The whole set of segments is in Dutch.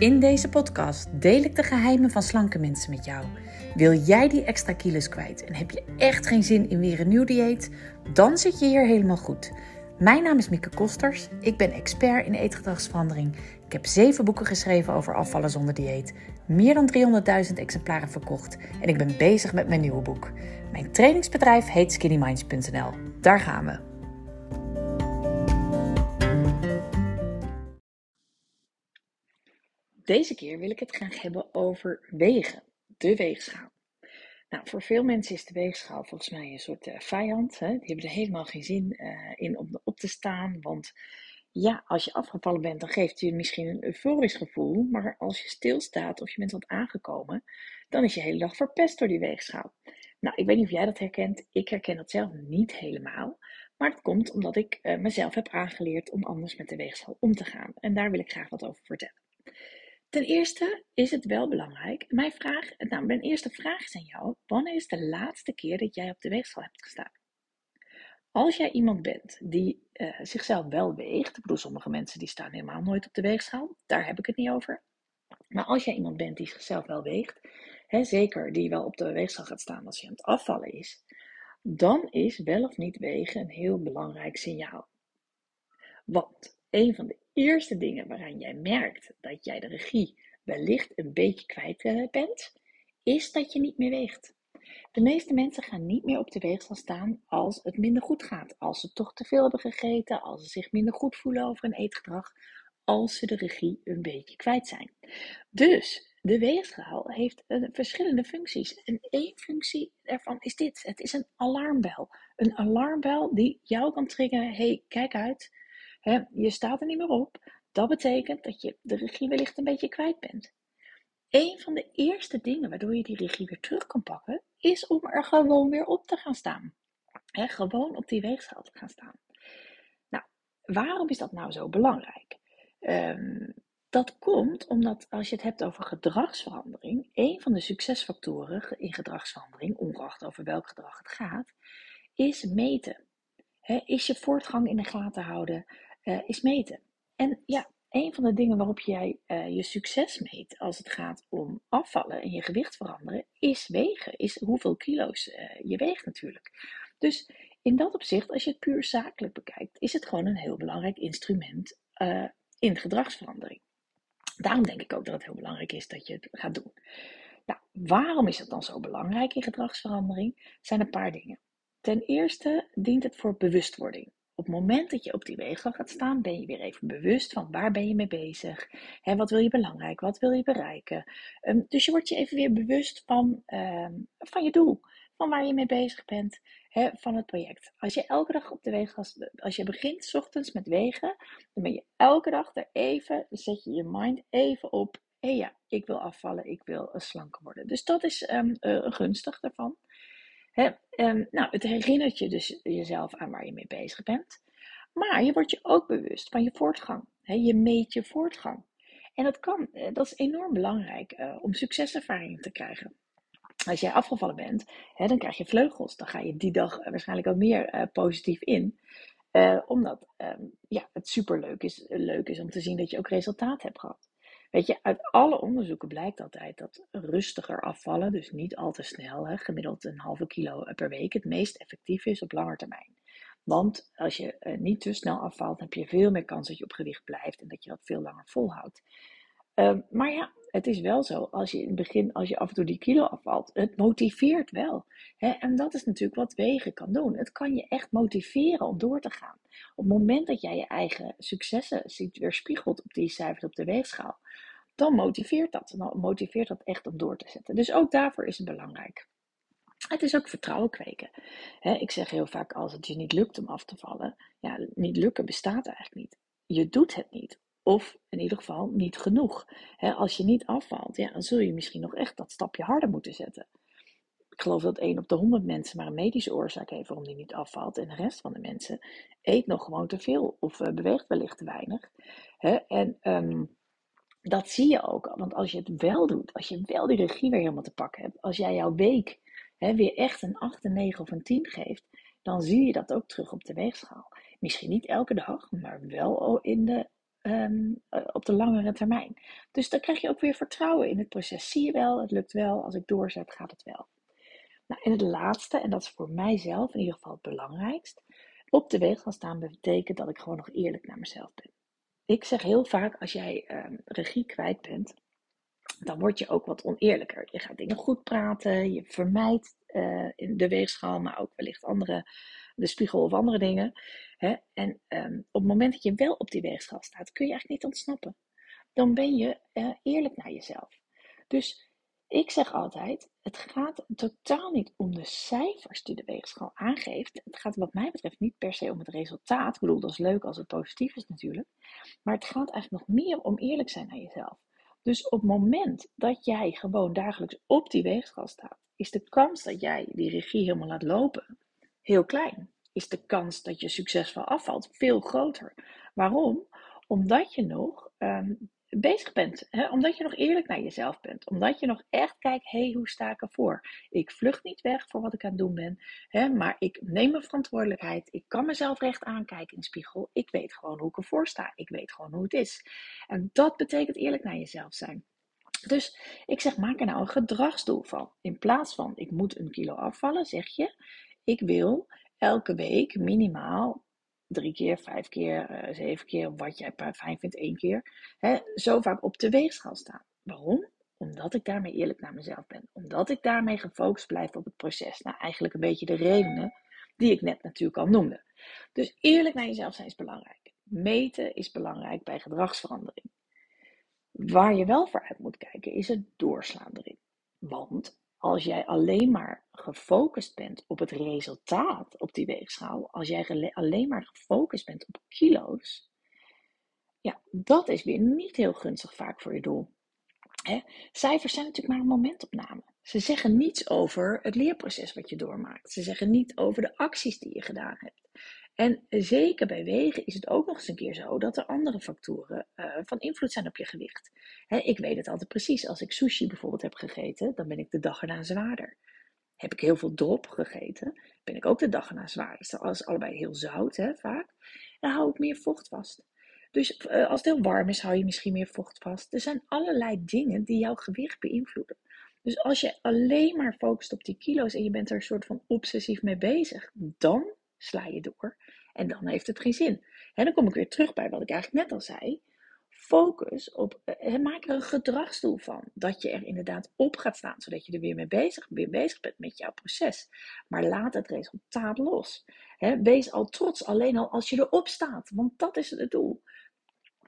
In deze podcast deel ik de geheimen van slanke mensen met jou. Wil jij die extra kilo's kwijt en heb je echt geen zin in weer een nieuw dieet? Dan zit je hier helemaal goed. Mijn naam is Mieke Kosters. Ik ben expert in eetgedragsverandering. Ik heb zeven boeken geschreven over afvallen zonder dieet. Meer dan 300.000 exemplaren verkocht. En ik ben bezig met mijn nieuwe boek. Mijn trainingsbedrijf heet skinnyminds.nl. Daar gaan we. Deze keer wil ik het graag hebben over wegen, de weegschaal. Nou, voor veel mensen is de weegschaal volgens mij een soort uh, vijand. Hè? Die hebben er helemaal geen zin uh, in om op te staan. Want ja, als je afgevallen bent, dan geeft je misschien een euforisch gevoel. Maar als je stilstaat of je bent wat aangekomen, dan is je hele dag verpest door die weegschaal. Nou, ik weet niet of jij dat herkent. Ik herken dat zelf niet helemaal. Maar dat komt omdat ik uh, mezelf heb aangeleerd om anders met de weegschaal om te gaan. En daar wil ik graag wat over vertellen. Ten eerste is het wel belangrijk. Mijn, vraag, nou, mijn eerste vraag is aan jou: wanneer is de laatste keer dat jij op de weegschaal hebt gestaan? Als jij iemand bent die uh, zichzelf wel weegt, ik bedoel, sommige mensen die staan helemaal nooit op de weegschaal, daar heb ik het niet over. Maar als jij iemand bent die zichzelf wel weegt, hè, zeker die wel op de weegschaal gaat staan als je aan het afvallen is, dan is wel of niet wegen een heel belangrijk signaal. Want een van de eerste dingen waaraan jij merkt dat jij de regie wellicht een beetje kwijt eh, bent, is dat je niet meer weegt. De meeste mensen gaan niet meer op de weegschaal staan als het minder goed gaat. Als ze toch te veel hebben gegeten, als ze zich minder goed voelen over een eetgedrag, als ze de regie een beetje kwijt zijn. Dus de weegschaal heeft uh, verschillende functies. En één functie daarvan is dit: het is een alarmbel. Een alarmbel die jou kan triggeren: hey, kijk uit. Je staat er niet meer op. Dat betekent dat je de regie wellicht een beetje kwijt bent. Een van de eerste dingen waardoor je die regie weer terug kan pakken, is om er gewoon weer op te gaan staan. gewoon op die weegschaal te gaan staan. Nou, waarom is dat nou zo belangrijk? Um, dat komt omdat als je het hebt over gedragsverandering, een van de succesfactoren in gedragsverandering, ongeacht over welk gedrag het gaat, is meten. is je voortgang in de gaten houden, uh, is meten. En ja, een van de dingen waarop jij uh, je succes meet als het gaat om afvallen en je gewicht veranderen, is wegen. Is hoeveel kilo's uh, je weegt natuurlijk. Dus in dat opzicht, als je het puur zakelijk bekijkt, is het gewoon een heel belangrijk instrument in gedragsverandering. Daarom denk ik ook dat het heel belangrijk is dat je het gaat doen. Nou, waarom is het dan zo belangrijk in gedragsverandering? Er zijn een paar dingen. Ten eerste dient het voor bewustwording. Op het moment dat je op die weegschaal gaat staan, ben je weer even bewust van waar ben je mee bezig. Hè, wat wil je belangrijk? Wat wil je bereiken? Um, dus je wordt je even weer bewust van, um, van je doel. Van waar je mee bezig bent. Hè, van het project. Als je elke dag op de weegschaal, als je begint s ochtends met wegen, dan ben je elke dag er even, zet je je mind even op. Hé ja, ik wil afvallen, ik wil slanker worden. Dus dat is um, uh, gunstig daarvan. He, um, nou, het herinnert je dus jezelf aan waar je mee bezig bent. Maar je wordt je ook bewust van je voortgang. Je meet je voortgang. En dat, kan, eh, dat is enorm belangrijk uh, om succeservaringen te krijgen. Als jij afgevallen bent, dan krijg je vleugels. Dan ga je die dag waarschijnlijk ook meer positief in. Omdat um, ja, het superleuk is, leuk is om te zien dat je ook resultaat hebt gehad. Weet je, uit alle onderzoeken blijkt altijd dat rustiger afvallen, dus niet al te snel, hè, gemiddeld een halve kilo per week, het meest effectief is op lange termijn. Want als je uh, niet te snel afvalt, heb je veel meer kans dat je op gewicht blijft en dat je dat veel langer volhoudt. Uh, maar ja, het is wel zo, als je in het begin, als je af en toe die kilo afvalt, het motiveert wel. Hè? En dat is natuurlijk wat wegen kan doen. Het kan je echt motiveren om door te gaan. Op het moment dat jij je eigen successen ziet weerspiegeld op die cijfers op de weegschaal, dan motiveert dat. Dan motiveert dat echt om door te zetten. Dus ook daarvoor is het belangrijk. Het is ook vertrouwen kweken. ik zeg heel vaak, als het je niet lukt om af te vallen, ja, niet lukken bestaat eigenlijk niet. Je doet het niet. Of in ieder geval niet genoeg. als je niet afvalt, ja, dan zul je misschien nog echt dat stapje harder moeten zetten. Ik geloof dat 1 op de 100 mensen maar een medische oorzaak heeft waarom die niet afvalt. En de rest van de mensen eet nog gewoon te veel of uh, beweegt wellicht te weinig. en um, dat zie je ook. Want als je het wel doet, als je wel die regie weer helemaal te pakken hebt, als jij jouw week weer echt een 8, een 9 of een 10 geeft, dan zie je dat ook terug op de weegschaal. Misschien niet elke dag, maar wel in de ehm, eh, op de langere termijn. Dus dan krijg je ook weer vertrouwen in het proces. Zie je wel, het lukt wel. Als ik doorzet, gaat het wel. Nou, en het laatste, en dat is voor mijzelf in ieder geval het belangrijkst. Op de weg gaan staan betekent dat ik gewoon nog eerlijk naar mezelf ben. Ik zeg heel vaak, als jij um, regie kwijt bent, dan word je ook wat oneerlijker. Je gaat dingen goed praten, je vermijdt in de weegschaal, maar ook wellicht andere, de spiegel of andere dingen. Hè? En um, op het moment dat je wel op die weegschaal staat, kun je eigenlijk niet ontsnappen. Dan ben je uh, eerlijk naar jezelf. Dus ik zeg altijd, het gaat totaal niet om de cijfers die de weegschaal aangeeft. Het gaat wat mij betreft niet per se om het resultaat. Ik bedoel, dat is leuk als het positief is natuurlijk. Maar het gaat eigenlijk nog meer om eerlijk zijn naar jezelf. Dus op het moment dat jij gewoon dagelijks op die weegschaal staat, is de kans dat jij die regie helemaal laat lopen heel klein. Is de kans dat je succesvol afvalt veel groter. Waarom? Omdat je nog um, bezig bent. Hè? Omdat je nog eerlijk naar jezelf bent. Omdat je nog echt kijkt, hé, hey, hoe sta ik ervoor? Ik vlucht niet weg voor wat ik aan het doen ben. Hè? Maar ik neem mijn verantwoordelijkheid. Ik kan mezelf recht aankijken in de spiegel. Ik weet gewoon hoe ik ervoor sta. Ik weet gewoon hoe het is. En dat betekent eerlijk naar jezelf zijn. Dus ik zeg, maak er nou een gedragsdoel van. In plaats van, ik moet een kilo afvallen, zeg je, ik wil elke week minimaal drie keer, vijf keer, uh, zeven keer, wat jij fijn vindt, één keer, hè, zo vaak op de weegschaal staan. Waarom? Omdat ik daarmee eerlijk naar mezelf ben. Omdat ik daarmee gefocust blijf op het proces. Nou, eigenlijk een beetje de redenen die ik net natuurlijk al noemde. Dus eerlijk naar jezelf zijn is belangrijk. Meten is belangrijk bij gedragsverandering. Waar je wel voor uit moet kijken is het doorslaan erin. Want als jij alleen maar gefocust bent op het resultaat op die weegschaal, als jij alleen maar gefocust bent op kilo's, ja, dat is weer niet heel gunstig vaak voor je doel. Hè? Cijfers zijn natuurlijk maar een momentopname. Ze zeggen niets over het leerproces wat je doormaakt. Ze zeggen niet over de acties die je gedaan hebt. En zeker bij wegen is het ook nog eens een keer zo dat er andere factoren uh, van invloed zijn op je gewicht. ik weet het altijd precies. Als ik sushi bijvoorbeeld heb gegeten, dan ben ik de dag erna zwaarder. Heb ik heel veel dop gegeten, ben ik ook de dag erna zwaarder. Dat is allebei heel zout, hè, vaak. Dan hou ik meer vocht vast. Dus uh, als het heel warm is, hou je misschien meer vocht vast. Er zijn allerlei dingen die jouw gewicht beïnvloeden. Dus als je alleen maar focust op die kilo's en je bent er een soort van obsessief mee bezig, dan sla je door. En dan heeft het geen zin. En dan kom ik weer terug bij wat ik eigenlijk net al zei. Focus op, eh, maak er een gedragsdoel van. Dat je er inderdaad op gaat staan, zodat je er weer mee bezig, weer bezig bent met jouw proces. Maar laat het resultaat los. wees al trots, alleen al als je erop staat, want dat is het doel.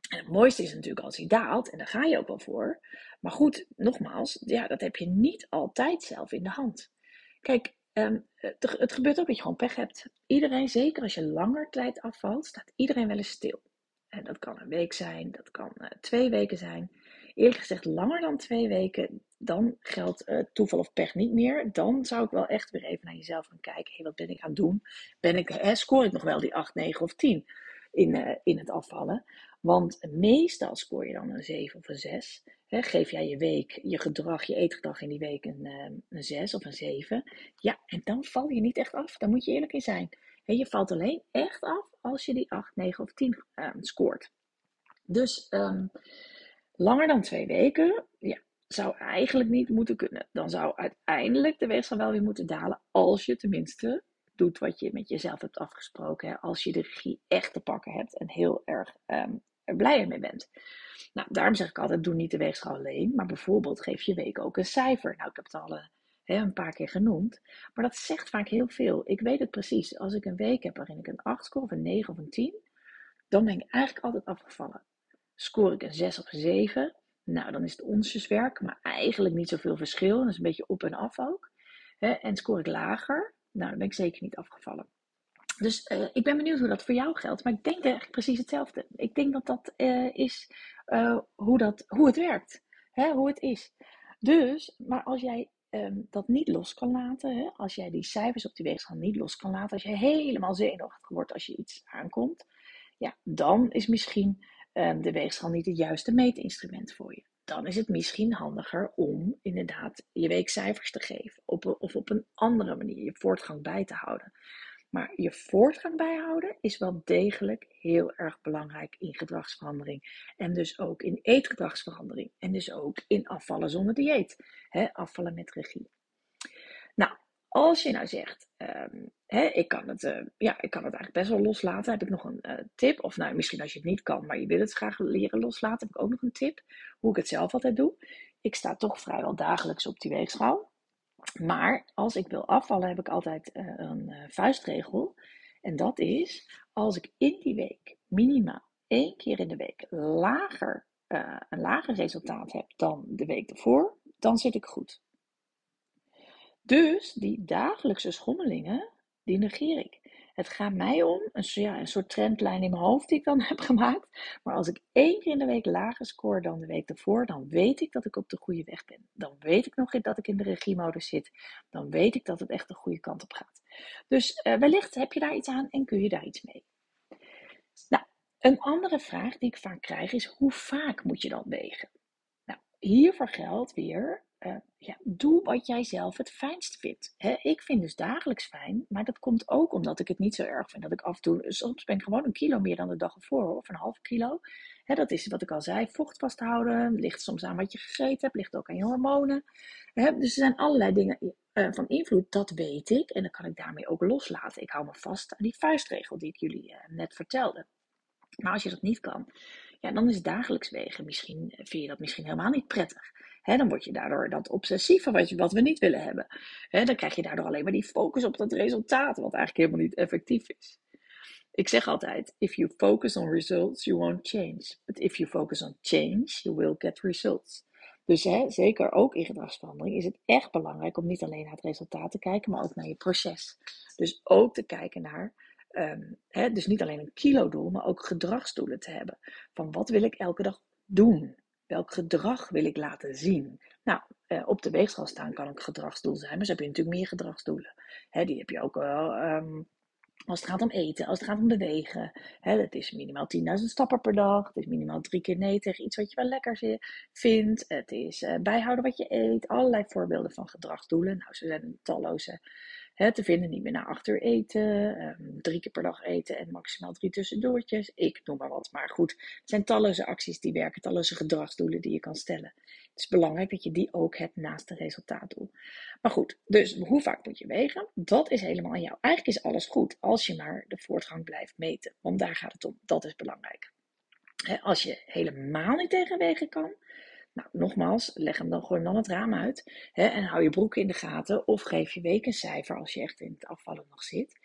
Het mooiste is natuurlijk als hij daalt, en daar ga je ook wel voor. Maar goed, nogmaals, ja, dat heb je niet altijd zelf in de hand. Kijk, Um, het, het, gebeurt ook dat je gewoon pech hebt. Iedereen, zeker als je langer tijd afvalt, staat iedereen wel eens stil. En dat kan een week zijn, dat kan uh, twee weken zijn. Eerlijk gezegd, langer dan twee weken, dan geldt uh, toeval of pech niet meer. Dan zou ik wel echt weer even naar jezelf gaan kijken. Hey, wat ben ik aan het doen? Ben ik, hè, ik nog wel die 8, 9 of 10 in, uh, in het afvallen? Want meestal scoor je dan een 7 of een 6 geef jij je week, je gedrag, je eetgedrag in die week een, ehm, een 6 of een 7. Ja, en dan val je niet echt af. Daar moet je eerlijk in zijn. je valt alleen echt af als je die 8, 9 of 10 ehm, scoort. Dus um, langer dan twee weken, ja, zou eigenlijk niet moeten kunnen. Dan zou uiteindelijk de weegschaal wel weer moeten dalen. Als je tenminste doet wat je met jezelf hebt afgesproken. Hè? Als je de regie echt te pakken hebt en heel erg um, er blij mee bent. Nou, daarom zeg ik altijd, doe niet de weegschaal alleen, maar bijvoorbeeld geef je week ook een cijfer. Nou, ik heb het al uh, een paar keer genoemd, maar dat zegt vaak heel veel. Ik weet het precies. Als ik een week heb waarin ik een 8 score, of een 9 of een 10, dan ben ik eigenlijk altijd afgevallen. Scoor ik een 6 of een 7, nou, dan is het onsjeswerk, maar eigenlijk niet zoveel verschil. Dat is een beetje op en af ook. En scoor ik lager, nou, dan ben ik zeker niet afgevallen. Dus uh, ik ben benieuwd hoe dat voor jou geldt. Maar ik denk eigenlijk precies hetzelfde. Ik denk dat dat uh, is uh, hoe, dat, hoe het werkt. Hè, hoe het is. Dus, maar als jij um, dat niet los kan laten. Hè, als jij die cijfers op die weegschaal niet los kan laten. Als je helemaal zenuwachtig wordt als je iets aankomt. Ja, dan is misschien um, de weegschaal niet het juiste meetinstrument voor je. Dan is het misschien handiger om inderdaad je weekcijfers te geven. Of op een andere manier je voortgang bij te houden. Maar je voortgang bijhouden is wel degelijk heel erg belangrijk in gedragsverandering. En dus ook in eetgedragsverandering. En dus ook in afvallen zonder dieet. afvallen met regie. Nou, als je nou zegt, um, ik, kan het, uh, ja, ik kan het eigenlijk best wel loslaten, heb ik nog een uh, tip. Of nou, misschien als je het niet kan, maar je wil het graag leren loslaten, heb ik ook nog een tip. Hoe ik het zelf altijd doe. Ik sta toch vrijwel dagelijks op die weegschaal. Maar als ik wil afvallen, heb ik altijd uh, een vuistregel. En dat is, als ik in die week minimaal één keer in de week lager, een lager resultaat heb dan de week ervoor, dan zit ik goed. Dus die dagelijkse schommelingen, die negeer ik. Het gaat mij om een, ja, een soort trendlijn in mijn hoofd die ik dan heb gemaakt. Maar als ik één keer in de week lager score dan de week ervoor, dan weet ik dat ik op de goede weg ben. Dan weet ik nog dat ik in de regiemodus zit. Dan weet ik dat het echt de goede kant op gaat. Dus uh, wellicht heb je daar iets aan en kun je daar iets mee. Nou, een andere vraag die ik vaak krijg is: hoe vaak moet je dan wegen? Nou, hiervoor geldt weer uh, ja, doe wat jij zelf het fijnst vindt. ik vind dus dagelijks fijn, maar dat komt ook omdat ik het niet zo erg vind dat ik af en toe, soms ben ik gewoon een kilo meer dan de dag ervoor, of een half kilo. dat is wat ik al zei, vocht vasthouden, ligt soms aan wat je gegeten hebt, ligt ook aan je hormonen. dus er zijn allerlei dingen uh, van invloed, dat weet ik, en dan kan ik daarmee ook loslaten. Ik hou me vast aan die vuistregel die ik jullie uh, net vertelde. Maar als je dat niet kan, ja, dan is dagelijks wegen misschien, vind je dat misschien helemaal niet prettig dan word je daardoor dat obsessieve wat, je, wat we niet willen hebben. dan krijg je daardoor alleen maar die focus op dat resultaat, wat eigenlijk helemaal niet effectief is. Ik zeg altijd: if you focus on results, you won't change. But if you focus on change, you will get results. Dus zeker ook in gedragsverandering is het echt belangrijk om niet alleen naar het resultaat te kijken, maar ook naar je proces. Dus ook te kijken naar, hè, dus niet alleen een kilodoel, maar ook gedragsdoelen te hebben. Van wat wil ik elke dag doen? Welk gedrag wil ik laten zien? Nou, eh, op de weegschaal staan kan een gedragsdoel zijn, maar zo heb je natuurlijk meer gedragsdoelen. Hè, die heb je ook wel um, als het gaat om eten, als het gaat om bewegen. Dat is minimaal 10.000 stappen per dag. Het is minimaal drie keer nee tegen iets wat je wel lekker vindt. Het is uh, bijhouden wat je eet. Allerlei voorbeelden van gedragsdoelen. Nou, ze zijn talloze hè, te vinden. Niet meer na acht uur eten, um, drie keer per dag eten en maximaal drie tussendoortjes. Ik noem maar wat. Maar goed, het zijn talloze acties die werken, talloze gedragsdoelen die je kan stellen. Het is belangrijk dat je die ook hebt naast een resultaatdoel. Maar goed, dus hoe vaak moet je wegen? Dat is helemaal aan jou. Eigenlijk is alles goed als je maar de voortgang blijft meten. Want daar gaat het om. Dat is belangrijk. Als je helemaal niet tegen wegen kan, nou, nogmaals, leg hem dan gewoon dan het raam uit. Hè, en hou je broek in de gaten. Of geef je week een cijfer als je echt in het afvallen nog zit.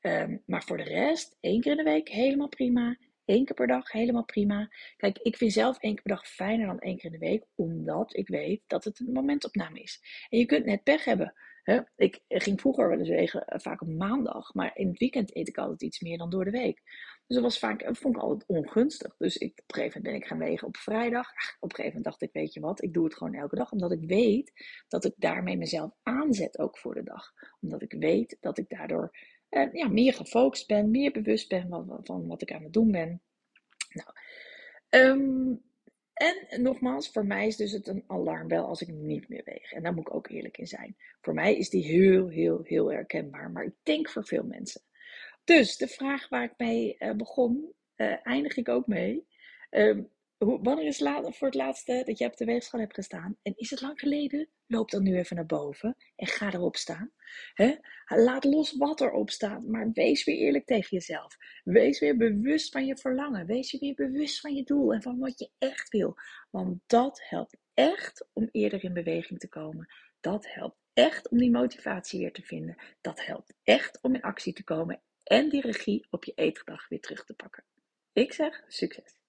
Um, maar voor de rest, één keer in de week helemaal prima. Eén keer per dag helemaal prima. Kijk, ik vind zelf één keer per dag fijner dan één keer in de week. Omdat ik weet dat het een momentopname is. En je kunt net pech hebben. Hè? Ik ging vroeger wel eens wegen, eh, vaak op maandag. Maar in het weekend eet ik altijd iets meer dan door de week. Dus was vaak, dat vond ik altijd ongunstig. Dus ik, op een gegeven moment ben ik gaan wegen op vrijdag. op een gegeven moment dacht ik, weet je wat, ik doe het gewoon elke dag. Omdat ik weet dat ik daarmee mezelf aanzet ook voor de dag. Omdat ik weet dat ik daardoor eh, ja, meer gefocust ben, meer bewust ben van, wat ik aan het doen ben. Nou, um, en nogmaals, voor mij is dus het een alarmbel als ik niet meer weeg. En daar moet ik ook eerlijk in zijn. Voor mij is die heel, heel, heel herkenbaar. Maar ik denk voor veel mensen. Dus de vraag waar ik mee uh, begon, uh, eindig ik ook mee. Uh, wanneer is het voor het laatste dat je op de weegschaal hebt gestaan? En is het lang geleden? Loop dan nu even naar boven en ga erop staan. Laat los wat erop staat, maar wees weer eerlijk tegen jezelf. Wees weer bewust van je verlangen. Wees je weer bewust van je doel en van wat je echt wil. Want dat helpt echt om eerder in beweging te komen. Dat helpt echt om die motivatie weer te vinden. Dat helpt echt om in actie te komen en die regie op je eetgedrag weer terug te pakken. Ik zeg succes!